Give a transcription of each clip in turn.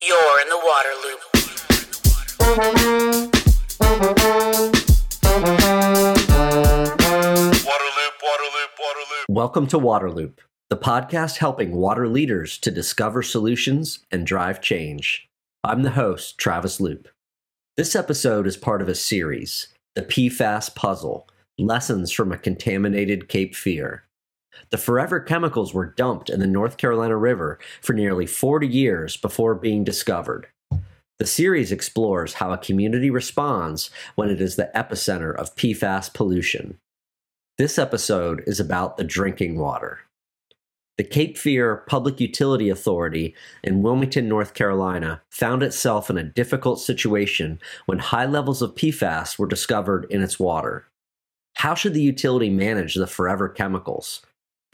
You're in the water loop. Waterloop, Waterloop, Waterloop. Welcome to Waterloop, the podcast helping water leaders to discover solutions and drive change. I'm the host, Travis Loop. This episode is part of a series, The PFAS Puzzle Lessons from a Contaminated Cape Fear. The forever chemicals were dumped in the North Carolina River for nearly 40 years before being discovered. The series explores how a community responds when it is the epicenter of PFAS pollution. This episode is about the drinking water. The Cape Fear Public Utility Authority in Wilmington, North Carolina, found itself in a difficult situation when high levels of PFAS were discovered in its water. How should the utility manage the forever chemicals,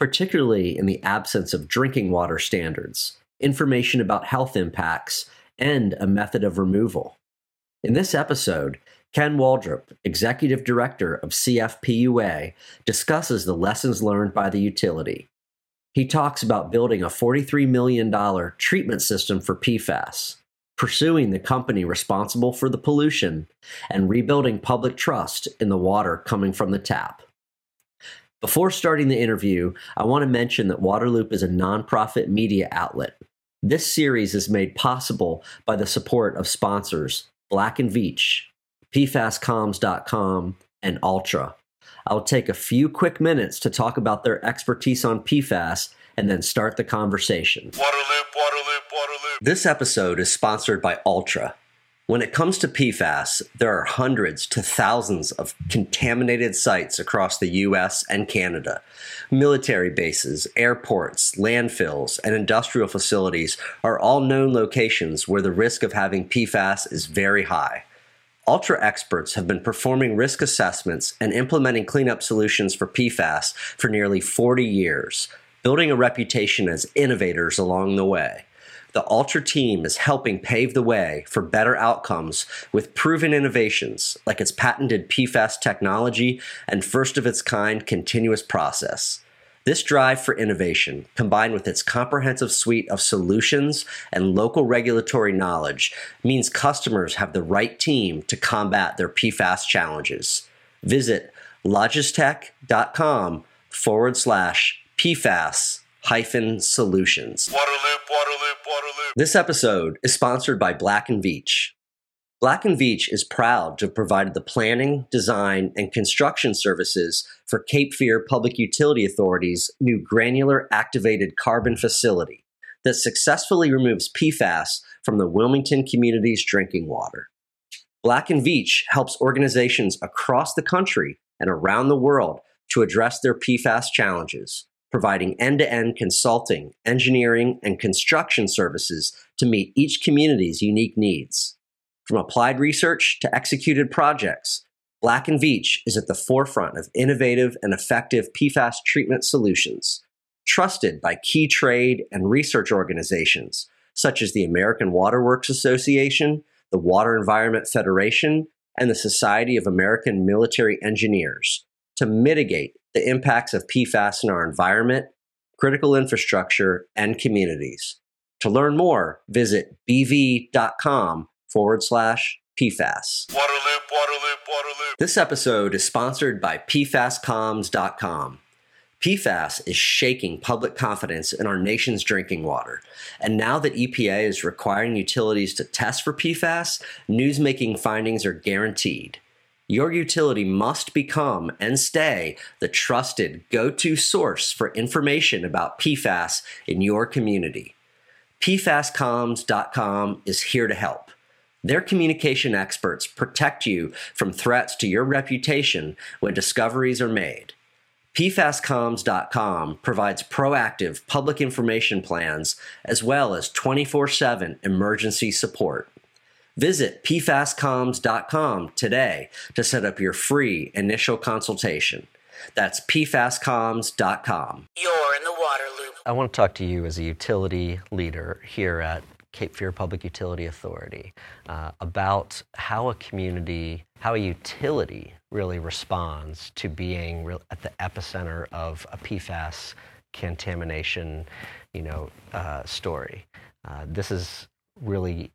particularly in the absence of drinking water standards, information about health impacts, and a method of removal? In this episode, Ken Waldroup, Executive Director of CFPUA, discusses the lessons learned by the utility. He talks about building a $43 million treatment system for PFAS, pursuing the company responsible for the pollution, and rebuilding public trust in the water coming from the tap. Before starting the interview, I want to mention that Waterloop is a nonprofit media outlet. This series is made possible by the support of sponsors Black and Veatch, PFASComms.com, and ALTRA. I'll take a few quick minutes to talk about their expertise on PFAS and then start the conversation. Waterloop, Waterloop, Waterloop. This episode is sponsored by ALTRA. When it comes to PFAS, there are hundreds to thousands of contaminated sites across the US and Canada. Military bases, airports, landfills, and industrial facilities are all known locations where the risk of having PFAS is very high. ALTRA experts have been performing risk assessments and implementing cleanup solutions for PFAS for nearly 40 years, building a reputation as innovators along the way. The ALTRA team is helping pave the way for better outcomes with proven innovations like its patented PFAS technology and first of its kind continuous process. This drive for innovation, combined with its comprehensive suite of solutions and local regulatory knowledge, means customers have the right team to combat their PFAS challenges. Visit logistec.com forward slash PFAS hyphen solutions. Waterloop, Waterloop, Waterloop. This episode is sponsored by Black and Veatch. Black and Veatch is proud to have provided the planning, design, and construction services for Cape Fear Public Utility Authority's new granular activated carbon facility that successfully removes PFAS from the Wilmington community's drinking water. Black and Veatch helps organizations across the country and around the world to address their PFAS challenges, providing end to end consulting, engineering, and construction services to meet each community's unique needs. From applied research to executed projects, Black and Veatch is at the forefront of innovative and effective PFAS treatment solutions, trusted by key trade and research organizations such as the American Water Works Association, the Water Environment Federation, and the Society of American Military Engineers to mitigate the impacts of PFAS in our environment, critical infrastructure, and communities. To learn more, visit bv.com forward slash PFAS. This episode is sponsored by PFASComms.com. PFAS is shaking public confidence in our nation's drinking water. And now that EPA is requiring utilities to test for PFAS, news-making findings are guaranteed. Your utility must become and stay the trusted go to source for information about PFAS in your community. PFASComms.com is here to help. Their communication experts protect you from threats to your reputation when discoveries are made. PFASComms.com provides proactive public information plans as well as 24 7 emergency support. Visit PFASComms.com today to set up your free initial consultation. That's PFASComms.com. You're in the water loop. I want to talk to you as a utility leader here at Cape Fear Public Utility Authority uh, about how a community, how a utility really responds to being real, at the epicenter of a PFAS contamination, you know, uh, story. Uh, this is really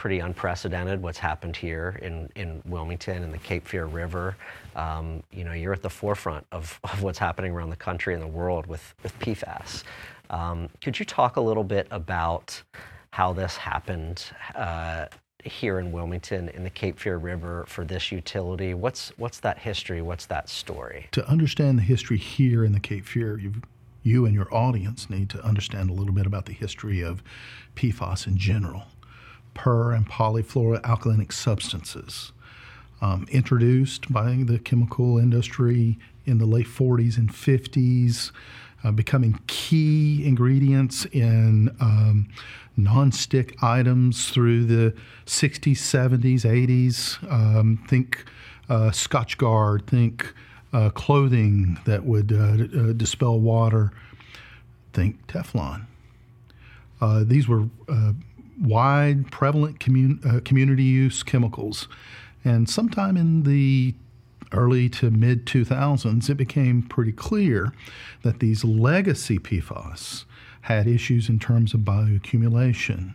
pretty unprecedented what's happened here in, in Wilmington and the Cape Fear River. Um, you know, you're at the forefront of, of what's happening around the country and the world with, with PFAS. Um, could you talk a little bit about how this happened uh, here in Wilmington in the Cape Fear River for this utility? What's, what's that history? What's that story? To understand the history here in the Cape Fear, you've you and your audience need to understand a little bit about the history of PFAS in general per and polyfluoroalkylic substances. Um, introduced by the chemical industry in the late 40s and 50s, uh, becoming key ingredients in um, non-stick items through the 60s, 70s, 80s. Um, think uh, Scotchgard, think uh, clothing that would uh, uh, dispel water, think Teflon. Uh, these were wide, prevalent commun- uh, community use chemicals. And sometime in the early to mid 2000s, it became pretty clear that these legacy PFAS had issues in terms of bioaccumulation,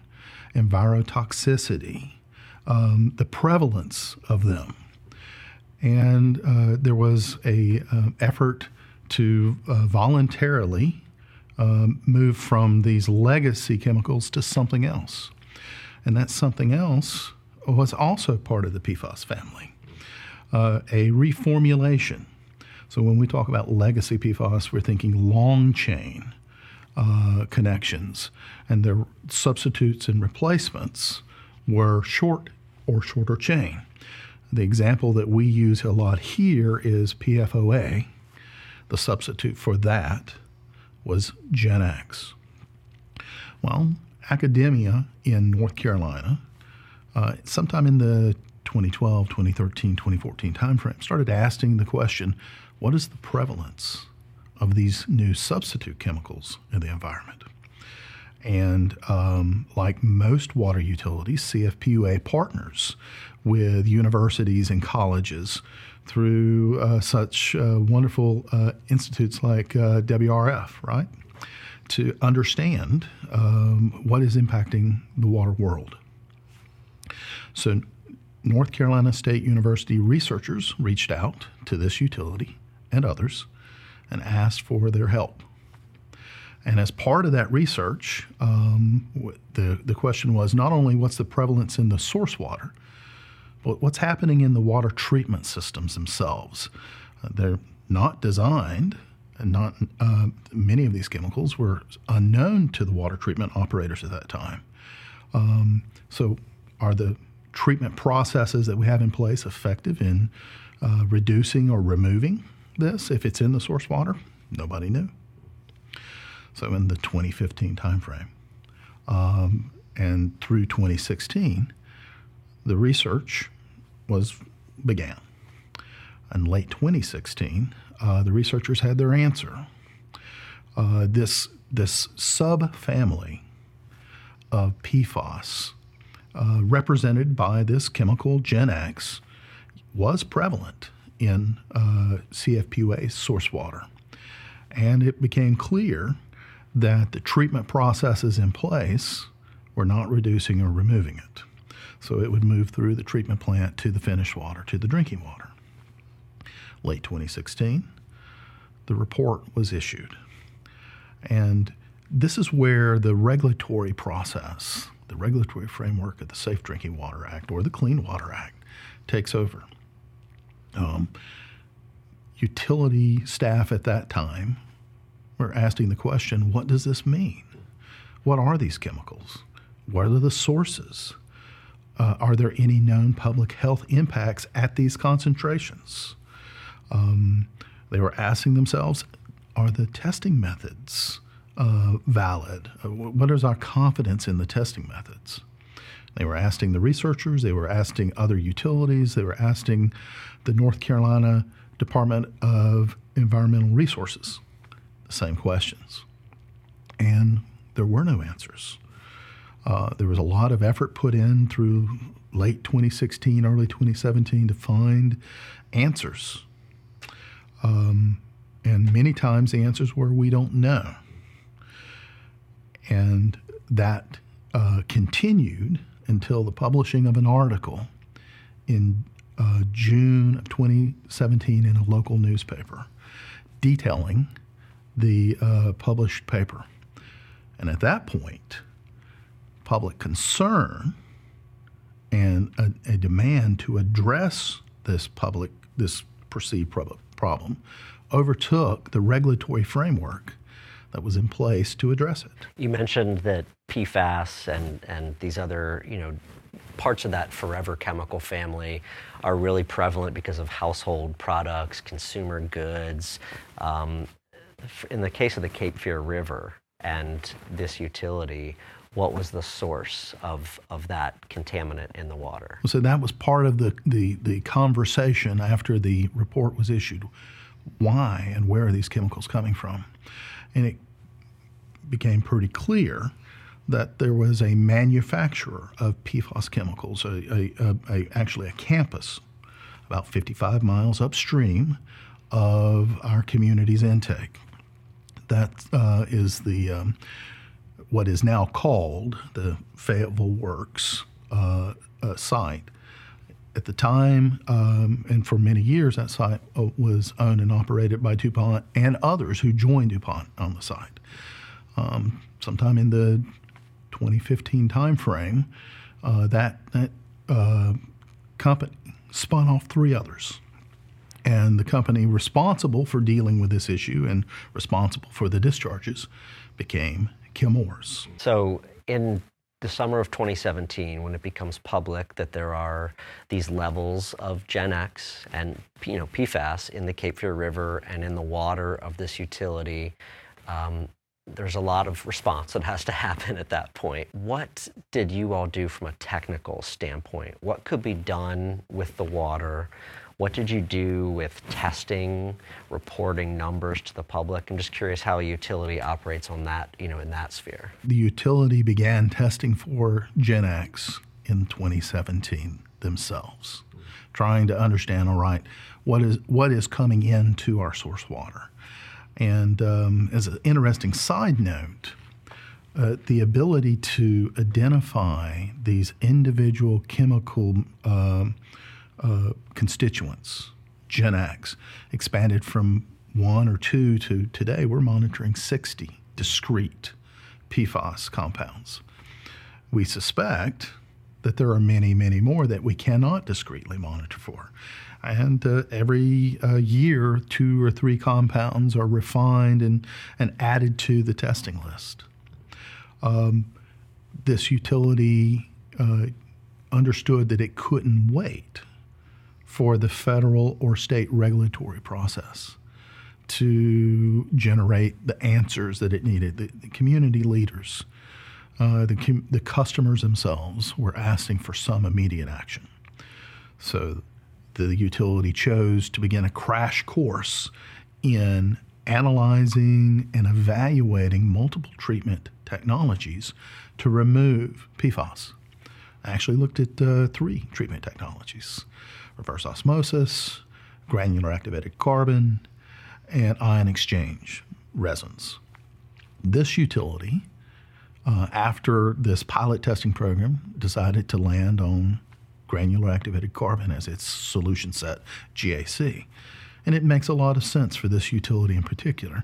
envirotoxicity, um, the prevalence of them. And uh, there was a uh, effort to uh, voluntarily um, move from these legacy chemicals to something else. And that something else was also part of the PFAS family, uh, a reformulation. So when we talk about legacy PFAS, we're thinking long chain uh, connections, and their substitutes and replacements were short or shorter chain. The example that we use a lot here is PFOA. The substitute for that was Gen X. Well, academia in North Carolina, uh, sometime in the 2012, 2013, 2014 timeframe, started asking the question what is the prevalence of these new substitute chemicals in the environment? And um, like most water utilities, CFPUA partners with universities and colleges through uh, such uh, wonderful uh, institutes like uh, WRF, right? To understand um, what is impacting the water world. So, North Carolina State University researchers reached out to this utility and others and asked for their help. And as part of that research, um, the, the question was not only what's the prevalence in the source water, but what's happening in the water treatment systems themselves. Uh, they're not designed not uh, many of these chemicals were unknown to the water treatment operators at that time. Um, so, are the treatment processes that we have in place effective in uh, reducing or removing this if it's in the source water? Nobody knew. So, in the 2015 timeframe um, and through 2016, the research was began. In late 2016, uh, the researchers had their answer. Uh, this this subfamily of PFAS, uh, represented by this chemical Gen X, was prevalent in uh, CFPUA source water, and it became clear that the treatment processes in place were not reducing or removing it. So it would move through the treatment plant to the finished water, to the drinking water late 2016, the report was issued. And this is where the regulatory process, the regulatory framework of the Safe Drinking Water Act or the Clean Water Act takes over. Um, utility staff at that time were asking the question what does this mean? What are these chemicals? What are the sources? Uh, are there any known public health impacts at these concentrations? Um, they were asking themselves, are the testing methods uh, valid? Uh, what is our confidence in the testing methods? They were asking the researchers, they were asking other utilities, they were asking the North Carolina Department of Environmental Resources the same questions. And there were no answers. Uh, there was a lot of effort put in through late 2016, early 2017 to find answers um, and many times the answers were, we don't know. And that uh, continued until the publishing of an article in uh, June of 2017 in a local newspaper detailing the uh, published paper. And at that point, public concern and a, a demand to address this public, this perceived prob- problem, overtook the regulatory framework that was in place to address it. You mentioned that PFAS and, and these other, you know, parts of that forever chemical family are really prevalent because of household products, consumer goods. Um, in the case of the Cape Fear River and this utility, what was the source of, of that contaminant in the water? So that was part of the, the, the conversation after the report was issued. Why and where are these chemicals coming from? And it became pretty clear that there was a manufacturer of PFAS chemicals, a, a, a, actually a campus about 55 miles upstream of our community's intake. That uh, is the um, what is now called the Fayetteville Works uh, uh, site. At the time, um, and for many years, that site uh, was owned and operated by DuPont and others who joined DuPont on the site. Um, sometime in the 2015 timeframe, uh, that, that uh, company spun off three others. And the company responsible for dealing with this issue and responsible for the discharges became Chemours. So, in the summer of 2017, when it becomes public that there are these levels of Gen X and you know PFAS in the Cape Fear River and in the water of this utility, um, there's a lot of response that has to happen at that point. What did you all do from a technical standpoint? What could be done with the water? What did you do with testing, reporting numbers to the public? I'm just curious how a utility operates on that, you know, in that sphere. The utility began testing for Gen X in 2017 themselves, trying to understand, all right, what is what is coming into our source water and um, as an interesting side note, uh, the ability to identify these individual chemical uh, uh, constituents, Gen X, expanded from one or two to today, we're monitoring 60 discrete PFAS compounds. We suspect that there are many, many more that we cannot discreetly monitor for. And uh, every uh, year, two or three compounds are refined and, and added to the testing list. Um, this utility uh, understood that it couldn't wait for the federal or state regulatory process to generate the answers that it needed. The, the community leaders, uh, the, com- the customers themselves were asking for some immediate action. So the utility chose to begin a crash course in analyzing and evaluating multiple treatment technologies to remove PFAS. I actually looked at uh, three treatment technologies reverse osmosis, granular activated carbon, and ion exchange resins. This utility, uh, after this pilot testing program, decided to land on granular activated carbon as its solution set, GAC. And it makes a lot of sense for this utility in particular.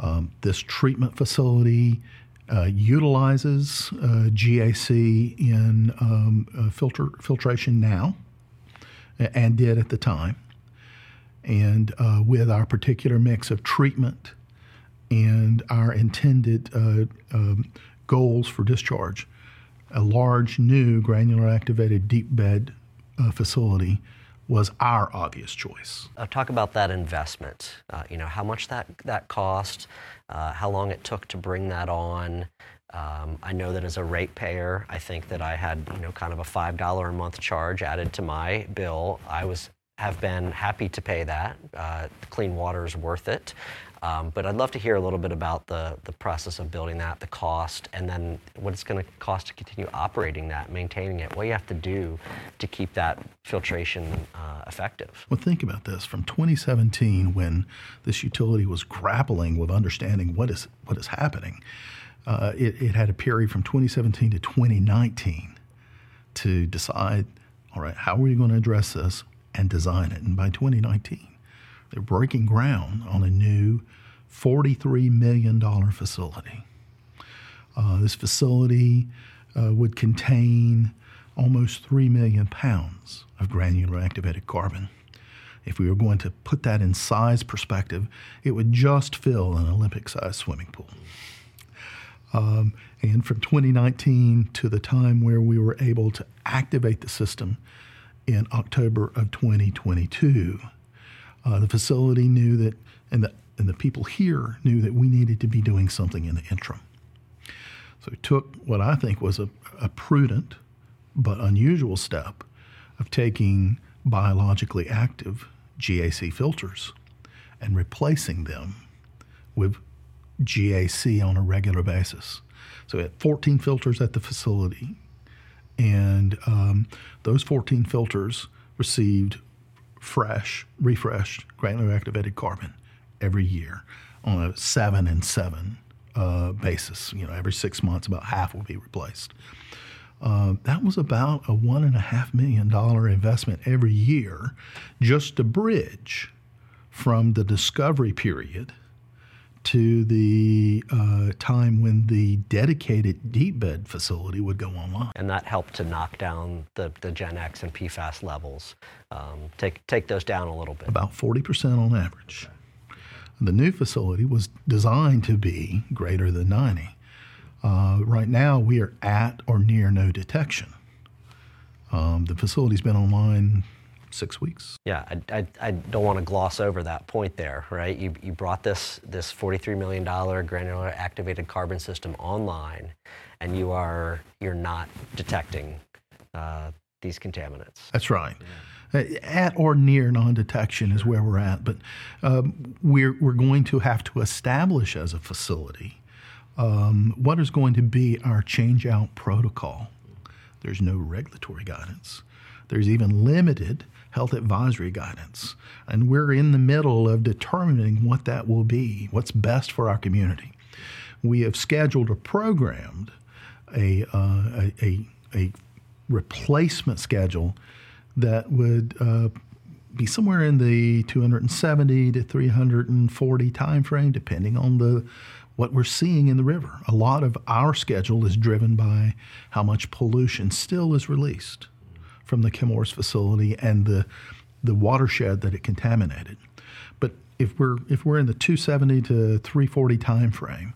Um, this treatment facility uh, utilizes uh, GAC in um, uh, filter, filtration now and did at the time. And uh, with our particular mix of treatment and our intended uh, um, goals for discharge, a large new granular activated deep bed uh, facility was our obvious choice. Uh, talk about that investment. Uh, you know how much that that cost, uh, how long it took to bring that on. Um, I know that as a ratepayer, I think that I had you know kind of a five dollar a month charge added to my bill. I was have been happy to pay that. Uh, clean water is worth it. Um, but I'd love to hear a little bit about the, the process of building that, the cost, and then what it's going to cost to continue operating that, maintaining it, what you have to do to keep that filtration uh, effective. Well, think about this. From 2017, when this utility was grappling with understanding what is, what is happening, uh, it, it had a period from 2017 to 2019 to decide, all right, how are we going to address this and design it? And by 2019, they're breaking ground on a new $43 million facility. Uh, this facility uh, would contain almost 3 million pounds of granular activated carbon. If we were going to put that in size perspective, it would just fill an Olympic sized swimming pool. Um, and from 2019 to the time where we were able to activate the system in October of 2022, uh, the facility knew that, and the, and the people here knew that we needed to be doing something in the interim. So we took what I think was a, a prudent but unusual step of taking biologically active GAC filters and replacing them with GAC on a regular basis. So we had 14 filters at the facility, and um, those 14 filters received fresh, refreshed granular activated carbon every year on a seven and seven uh, basis. You know, every six months, about half will be replaced. Uh, that was about a one and a half million dollar investment every year just to bridge from the discovery period to the uh, time when the dedicated deep bed facility would go online. And that helped to knock down the, the Gen X and PFAS levels, um, take, take those down a little bit. About 40% on average. The new facility was designed to be greater than 90. Uh, right now, we are at or near no detection. Um, the facility's been online six weeks. Yeah, I, I, I don't want to gloss over that point there, right? You, you brought this, this $43 million granular activated carbon system online, and you are you're not detecting uh, these contaminants. That's right. Uh, At or near non-detection is where we're at, but um, we're we're going to have to establish as a facility um, what is going to be our change-out protocol. There's no regulatory guidance. There's even limited health advisory guidance, and we're in the middle of determining what that will be, what's best for our community. We have scheduled or programmed a uh, a, a, a replacement schedule that would uh, be somewhere in the 270 to 340 timeframe, depending on the what we're seeing in the river. A lot of our schedule is driven by how much pollution still is released from the Chemours facility and the the watershed that it contaminated. But if we're if we're in the 270 to 340 timeframe,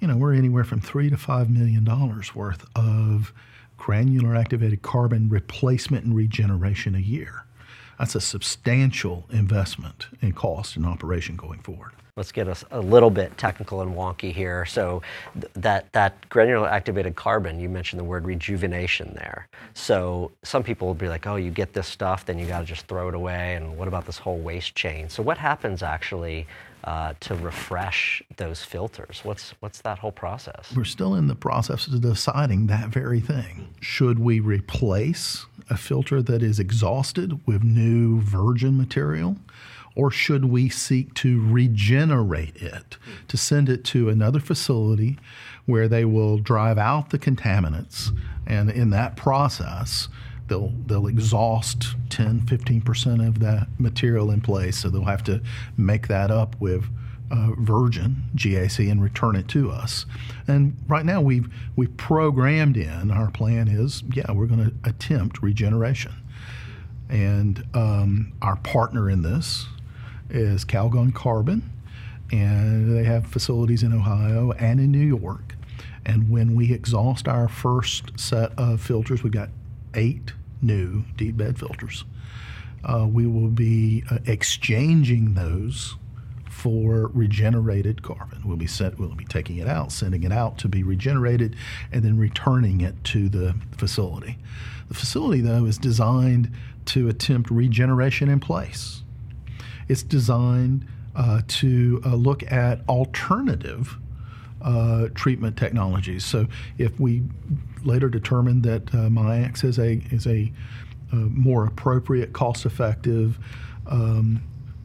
you know, we're anywhere from three to five million dollars worth of granular activated carbon replacement and regeneration a year. That's a substantial investment in cost and operation going forward. Let's get us a little bit technical and wonky here. So th- that that granular activated carbon, you mentioned the word rejuvenation there. So some people will be like, "Oh, you get this stuff, then you got to just throw it away." And what about this whole waste chain? So what happens actually uh, to refresh those filters? What's what's that whole process? We're still in the process of deciding that very thing. Should we replace a filter that is exhausted with new virgin material? Or should we seek to regenerate it, to send it to another facility where they will drive out the contaminants, and in that process, they'll they'll exhaust 10 15% of that material in place so they'll have to make that up with uh, virgin GAC and return it to us. And right now we've we've programmed in our plan is yeah we're going to attempt regeneration, and um, our partner in this is Calgon Carbon, and they have facilities in Ohio and in New York. And when we exhaust our first set of filters, we've got eight new deep bed filters. Uh, we will be uh, exchanging those for regenerated carbon. We'll be set, we'll be taking it out, sending it out to be regenerated, and then returning it to the facility. The facility, though, is designed to attempt regeneration in place. It's designed uh, to uh, look at alternative uh, treatment technologies. So if we later determine that uh, MIEX is a is a uh, more appropriate, cost-effective um,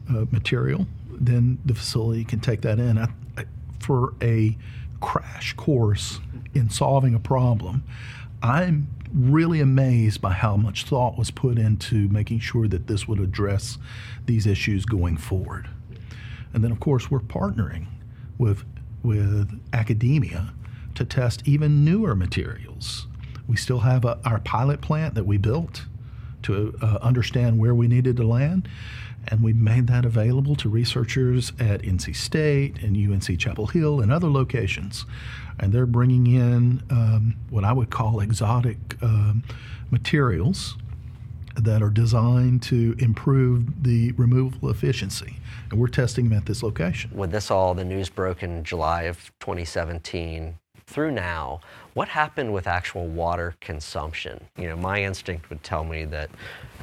uh, material, then the facility can take that in. I, I, for a crash course in solving a problem. I'm really amazed by how much thought was put into making sure that this would address these issues going forward. And then, of course, we're partnering with, with academia to test even newer materials. We still have a, our pilot plant that we built to uh, understand where we needed to land. And we made that available to researchers at NC State and UNC Chapel Hill and other locations. And they're bringing in um, what I would call exotic um, materials that are designed to improve the removal efficiency. And we're testing them at this location. When this all, the news broke in July of 2017, through now, what happened with actual water consumption? You know, my instinct would tell me that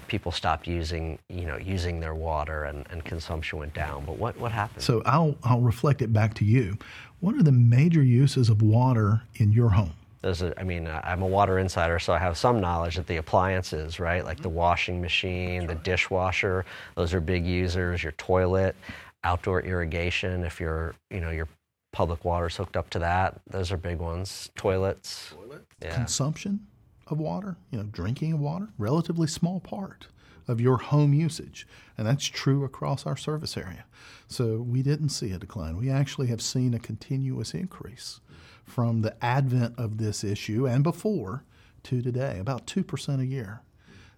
people stopped using, you know, using their water and, and consumption went down. But what, what happened? So I'll, I'll reflect it back to you. What are the major uses of water in your home? Those are, I mean, uh, I'm a water insider, so I have some knowledge that the appliances, right, like the washing machine, the dishwasher, those are big users. Your toilet, outdoor irrigation, if your, you know, your public water's hooked up to that, those are big ones. Toilets, yeah. Consumption of water, you know, drinking of water, relatively small part of your home usage. And that's true across our service area. So we didn't see a decline. We actually have seen a continuous increase from the advent of this issue and before to today, about 2% a year.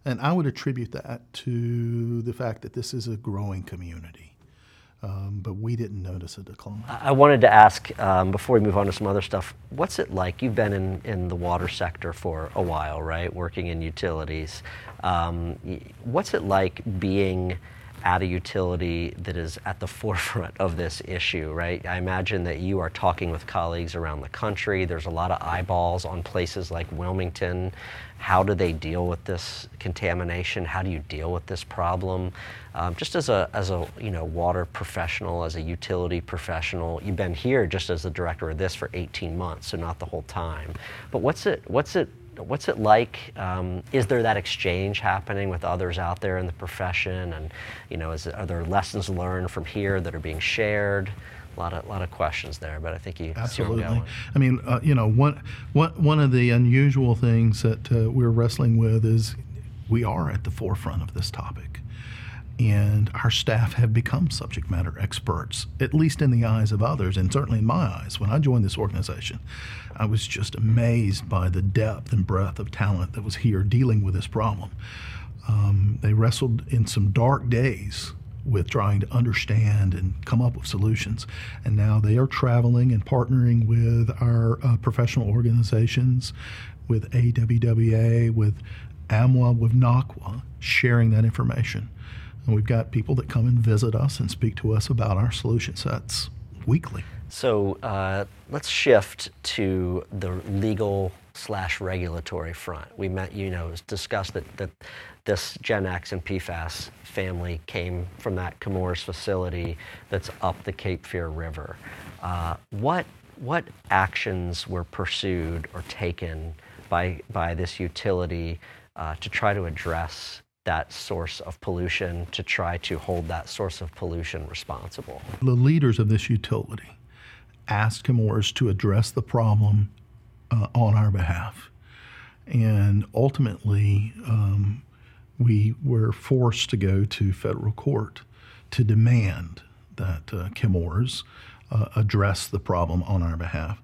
And I would attribute that to the fact that this is a growing community. Um, but we didn't notice a decline. I wanted to ask, um, before we move on to some other stuff, what's it like? You've been in, in the water sector for a while, right? Working in utilities. Um, what's it like being at a utility that is at the forefront of this issue, right? I imagine that you are talking with colleagues around the country. There's a lot of eyeballs on places like Wilmington. How do they deal with this contamination? How do you deal with this problem? Um, just as a, as a you know water professional, as a utility professional, you've been here just as the director of this for 18 months, so not the whole time. But what's it what's it what's it like? Um, is there that exchange happening with others out there in the profession? And you know, is, are there lessons learned from here that are being shared? A lot of, lot of questions there, but I think you see where I'm Absolutely. I mean, uh, you know, one, one, one of the unusual things that uh, we're wrestling with is we are at the forefront of this topic. And our staff have become subject matter experts, at least in the eyes of others, and certainly in my eyes. When I joined this organization, I was just amazed by the depth and breadth of talent that was here dealing with this problem. Um, they wrestled in some dark days with trying to understand and come up with solutions. And now they are traveling and partnering with our uh, professional organizations, with AWWA, with AMWA, with NACWA, sharing that information. And we've got people that come and visit us and speak to us about our solution sets weekly. So uh, let's shift to the legal slash regulatory front. We met, you know, discussed that, that this Gen X and PFAS family came from that Chemours facility that's up the Cape Fear River. Uh, what what actions were pursued or taken by by this utility uh, to try to address that source of pollution, to try to hold that source of pollution responsible? The leaders of this utility asked Chemours to address the problem uh, on our behalf. And ultimately, um, we were forced to go to federal court to demand that uh, Chemours uh, address the problem on our behalf.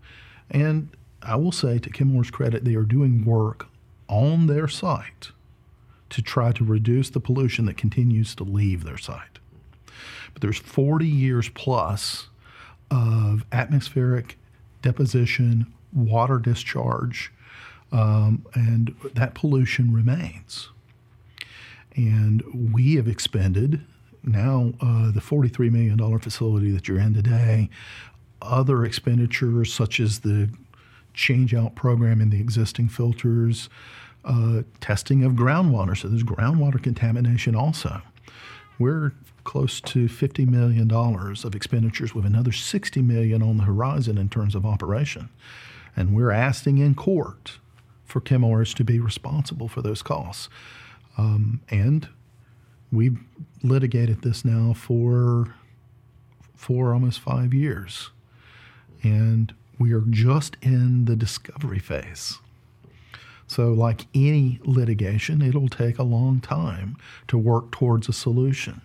And I will say, to Chemours' credit, they are doing work on their site to try to reduce the pollution that continues to leave their site. But there's 40 years plus of atmospheric deposition, water discharge, um, and that pollution remains. And we have expended now uh, the $43 million facility that you're in today, other expenditures such as the change out program in the existing filters, uh, testing of groundwater. So there's groundwater contamination also. We're close to $50 million of expenditures with another 60 million on the horizon in terms of operation. And we're asking in court for Chemours to be responsible for those costs. Um, and we've litigated this now for for almost five years. And We are just in the discovery phase. So, like any litigation, it'll take a long time to work towards a solution.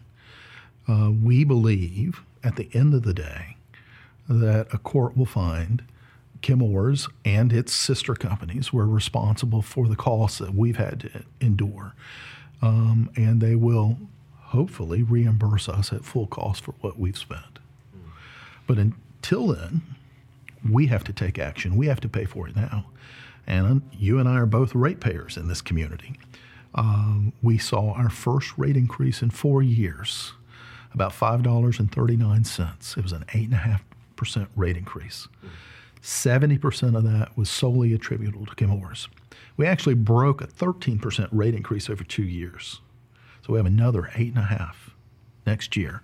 Uh, we believe at the end of the day that a court will find Chemours and its sister companies were responsible for the costs that we've had to endure. Um, and they will hopefully reimburse us at full cost for what we've spent. But until then, we have to take action. We have to pay for it now. And you and I are both ratepayers in this community. Um, we saw our first rate increase in four years, about $5.39. It was an 8.5% rate increase. 70% of that was solely attributable to Chemours. We actually broke a 13% rate increase over two years. So we have another 8.5 next year.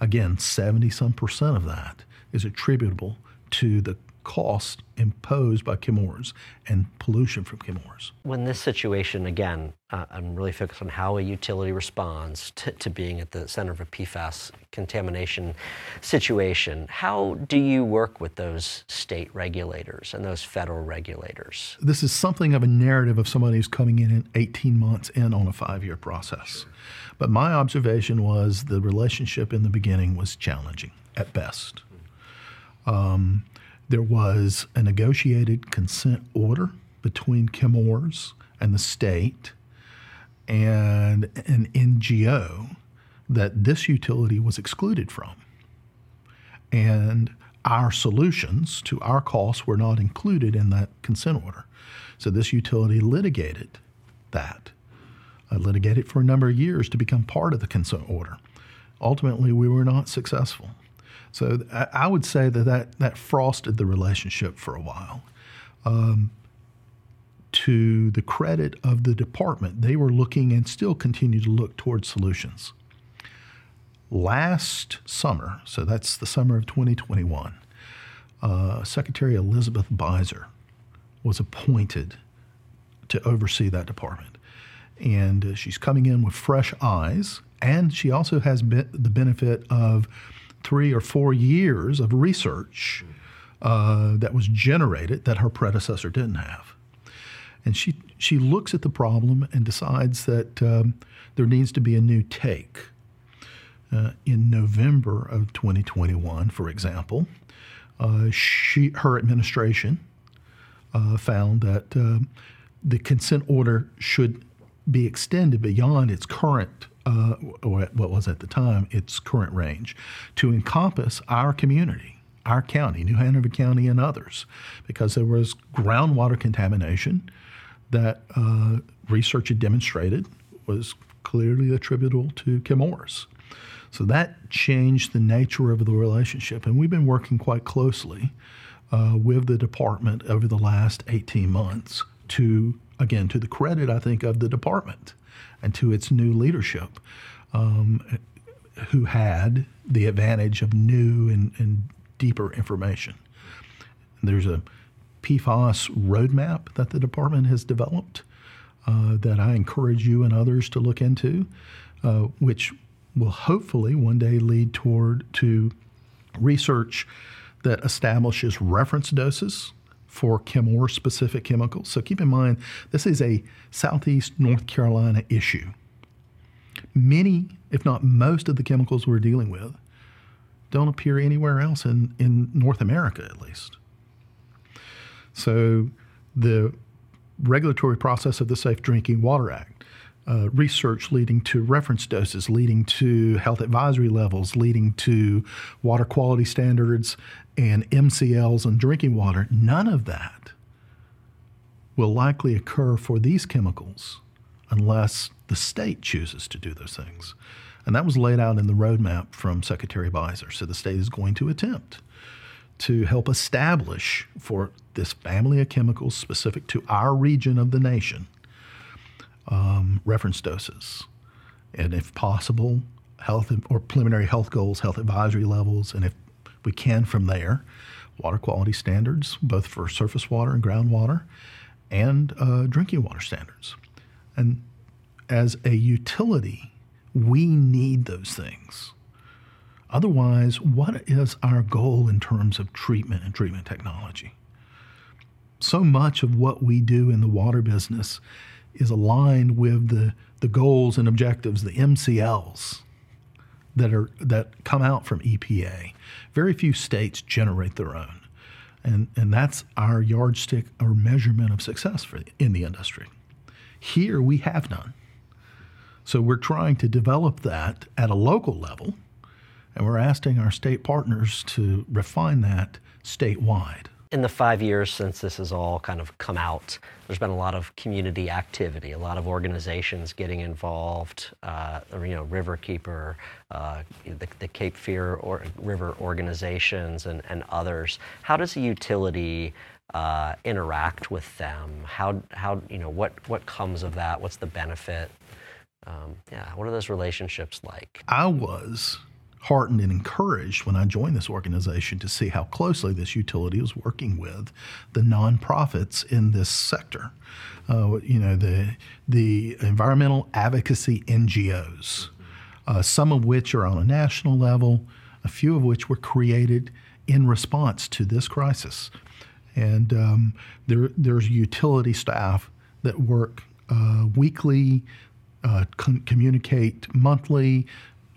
Again, 70 some percent of that is attributable to the cost imposed by Chemours and pollution from Chemours. When this situation, again, uh, I'm really focused on how a utility responds to, to, being at the center of a PFAS contamination situation. How do you work with those state regulators and those federal regulators? This is something of a narrative of somebody who's coming in in 18 months in on a five year process. But my observation was the relationship in the beginning was challenging at best. Um, there was a negotiated consent order between Chemours and the state and an NGO that this utility was excluded from. And our solutions to our costs were not included in that consent order. So this utility litigated that, uh, litigated for a number of years to become part of the consent order. Ultimately, we were not successful. So I would say that that, that frosted the relationship for a while. Um, to the credit of the department, they were looking and still continue to look towards solutions. Last summer, so that's the summer of 2021, uh, Secretary Elizabeth Biser was appointed to oversee that department. And uh, she's coming in with fresh eyes, and she also has the benefit of three or four years of research uh, that was generated that her predecessor didn't have. And she, she looks at the problem and decides that um, there needs to be a new take. Uh, in November of 2021, for example, uh, she, her administration uh, found that uh, the consent order should be extended beyond its current uh, or what was at the time its current range, to encompass our community, our county, New Hanover County, and others, because there was groundwater contamination that uh, research had demonstrated was clearly attributable to Chemours. So that changed the nature of the relationship, and we've been working quite closely uh, with the department over the last 18 months to, again, to the credit, I think, of the department and to its new leadership, um, who had the advantage of new and, and deeper information. There's a PFAS roadmap that the department has developed uh, that I encourage you and others to look into, uh, which will hopefully one day lead toward to research that establishes reference doses for Chemours specific chemicals. So keep in mind, this is a Southeast North Carolina issue. Many, if not most, of the chemicals we're dealing with don't appear anywhere else in, in North America, at least. So the regulatory process of the Safe Drinking Water Act uh, research leading to reference doses, leading to health advisory levels, leading to water quality standards and MCLs and drinking water, none of that will likely occur for these chemicals unless the state chooses to do those things. And that was laid out in the roadmap from Secretary Biser. So the state is going to attempt to help establish for this family of chemicals specific to our region of the nation um, reference doses, and if possible, health or preliminary health goals, health advisory levels, and if we can from there, water quality standards, both for surface water and groundwater, and uh, drinking water standards. And as a utility, we need those things. Otherwise, what is our goal in terms of treatment and treatment technology? So much of what we do in the water business is aligned with the, the goals and objectives, the MCLs that are that come out from EPA. Very few states generate their own. And, and that's our yardstick or measurement of success for, in the industry. Here we have none. So we're trying to develop that at a local level, and we're asking our state partners to refine that statewide. In the five years since this has all kind of come out, there's been a lot of community activity, a lot of organizations getting involved. Uh, you know, Riverkeeper, uh, the, the, Cape Fear or River organizations, and, and others. How does a utility uh, interact with them? How, how you know what what comes of that? What's the benefit? Um, yeah, what are those relationships like? I was heartened and encouraged when I joined this organization to see how closely this utility was working with the nonprofits in this sector. Uh, you know, the the environmental advocacy NGOs, uh, some of which are on a national level, a few of which were created in response to this crisis. And um, there, there's utility staff that work uh, weekly, uh, communicate monthly,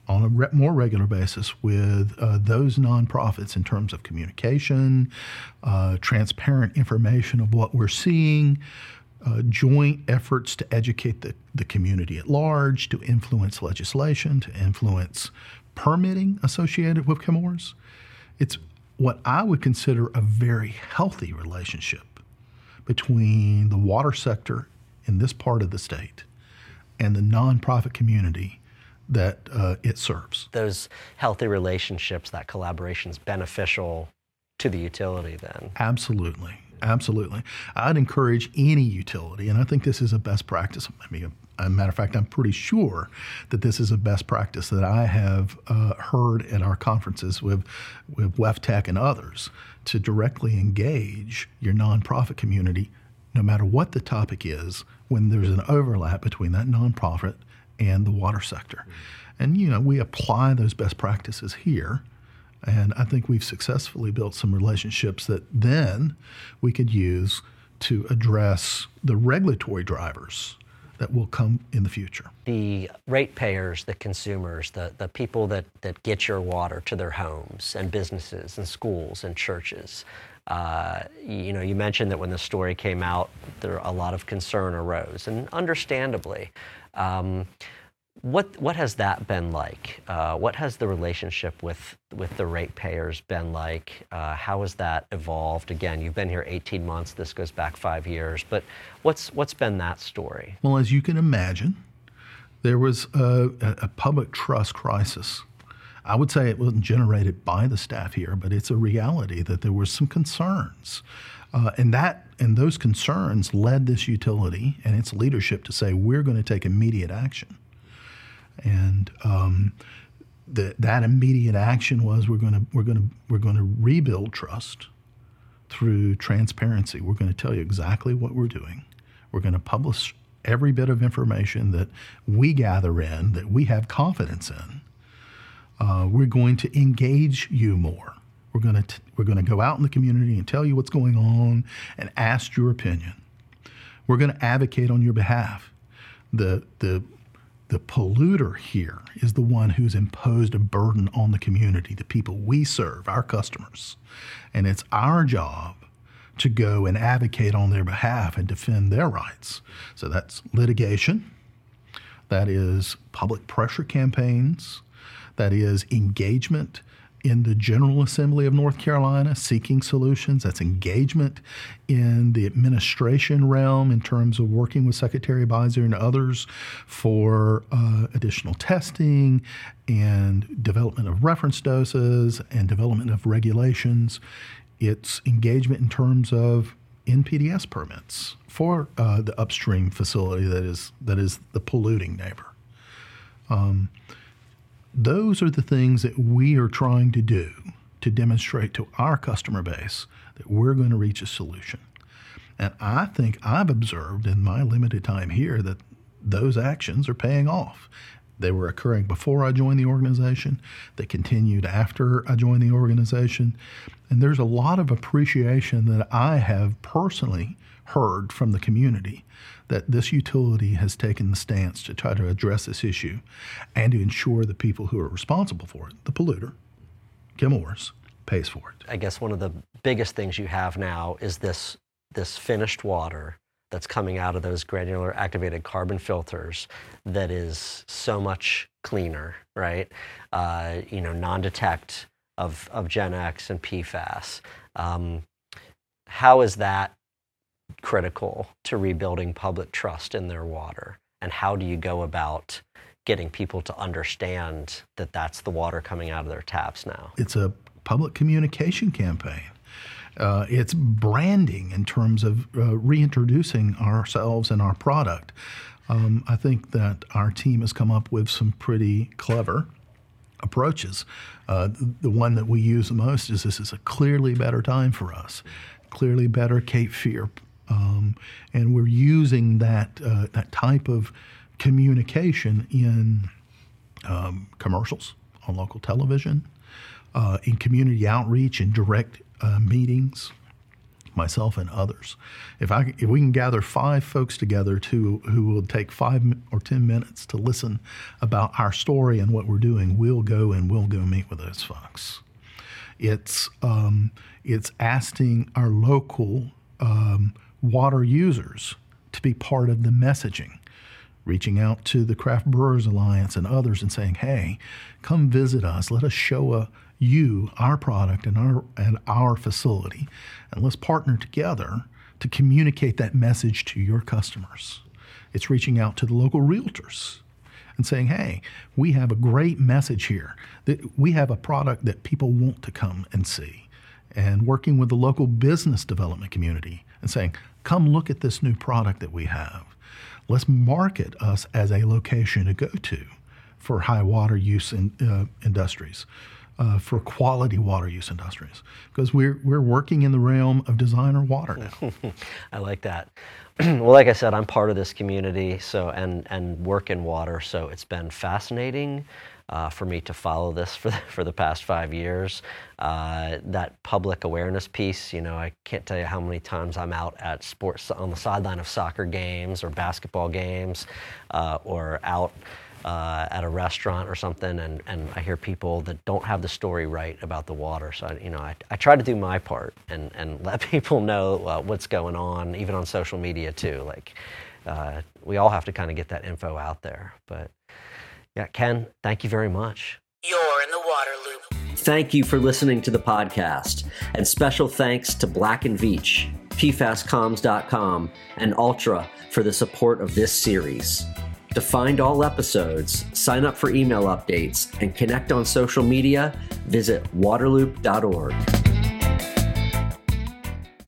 on a re- more regular basis with uh, those nonprofits in terms of communication, uh, transparent information of what we're seeing, uh, joint efforts to educate the, the community at large, to influence legislation, to influence permitting associated with Chemours. It's what I would consider a very healthy relationship between the water sector in this part of the state and the nonprofit community that uh, it serves. Those healthy relationships, that collaboration is beneficial to the utility then. Absolutely. Absolutely. I'd encourage any utility, and I think this is a best practice. I mean, as a matter of fact, I'm pretty sure that this is a best practice that I have uh, heard at our conferences with, with WEFTEC and others to directly engage your nonprofit community, no matter what the topic is, when there's an overlap between that nonprofit and the water sector. And, you know, we apply those best practices here. And I think we've successfully built some relationships that then we could use to address the regulatory drivers that will come in the future. The ratepayers, the consumers, the, the people that, that get your water to their homes and businesses and schools and churches. Uh, you know, you mentioned that when the story came out, there a lot of concern arose, and understandably. Um, what what has that been like? Uh, what has the relationship with with the ratepayers been like? Uh, how has that evolved? Again, you've been here 18 months. This goes back five years. But what's what's been that story? Well, as you can imagine, there was a, a public trust crisis. I would say it wasn't generated by the staff here, but it's a reality that there were some concerns. Uh, and that and those concerns led this utility and its leadership to say we're going to take immediate action. And um, that immediate action was we're going to we're going to we're going to rebuild trust through transparency. We're going to tell you exactly what we're doing. We're going to publish every bit of information that we gather in that we have confidence in. Uh, we're going to engage you more. We're going to we're going to go out in the community and tell you what's going on and ask your opinion. We're going to advocate on your behalf. The the the polluter here is the one who's imposed a burden on the community, the people we serve, our customers. And it's our job to go and advocate on their behalf and defend their rights. So that's litigation, that is public pressure campaigns, that is engagement in the General Assembly of North Carolina seeking solutions. That's engagement in the administration realm in terms of working with Secretary Biser and others for uh, additional testing and development of reference doses and development of regulations. It's engagement in terms of NPDES permits for uh, the upstream facility that is that is the polluting neighbor. Um, those are the things that we are trying to do to demonstrate to our customer base that we're going to reach a solution. And I think I've observed in my limited time here that those actions are paying off. They were occurring before I joined the organization. They continued after I joined the organization. And there's a lot of appreciation that I have personally heard from the community that this utility has taken the stance to try to address this issue and to ensure the people who are responsible for it, the polluter, Chemours, pays for it. I guess one of the biggest things you have now is this this finished water that's coming out of those granular activated carbon filters that is so much cleaner, right? Uh, you know, non-detect of of GenX and PFAS. Um, how is that critical to rebuilding public trust in their water? And how do you go about getting people to understand that that's the water coming out of their taps now? It's a public communication campaign. Uh, it's branding in terms of uh, reintroducing ourselves and our product. Um, I think that our team has come up with some pretty clever approaches. Uh, the one that we use the most is this is a clearly better time for us, clearly better Cape Fear, um, and we're using that uh, that type of communication in um, commercials on local television, uh, in community outreach and direct uh, meetings, myself and others. If I if we can gather five folks together to who will take five or ten minutes to listen about our story and what we're doing, we'll go and we'll go meet with those folks. It's um, it's asking our local um, water users to be part of the messaging reaching out to the Craft Brewers Alliance and others and saying, "Hey, come visit us. Let us show a, you our product and our and our facility, and let's partner together to communicate that message to your customers." It's reaching out to the local realtors and saying, "Hey, we have a great message here. That we have a product that people want to come and see." And working with the local business development community and saying, "Come look at this new product that we have." let's market us as a location to go to for high water use in, uh, industries, uh, for quality water use industries, because we're we're working in the realm of designer water now. I like that. well, like I said, I'm part of this community, so and and work in water, so it's been fascinating uh, for me to follow this for the, for the past five years. Uh, that public awareness piece, you know, I can't tell you how many times I'm out at sports on the sideline of soccer games or basketball games, uh, or out. Uh, at a restaurant or something, and, and I hear people that don't have the story right about the water. So, I, you know, I, I try to do my part and, and let people know uh, what's going on, even on social media too. Like, uh, we all have to kind of get that info out there. But yeah, Ken, thank you very much. You're in the water loop. Thank you for listening to the podcast, and special thanks to Black and Veatch, PFASComms.com, and ALTRA for the support of this series. To find all episodes, sign up for email updates, and connect on social media, visit waterloop.org.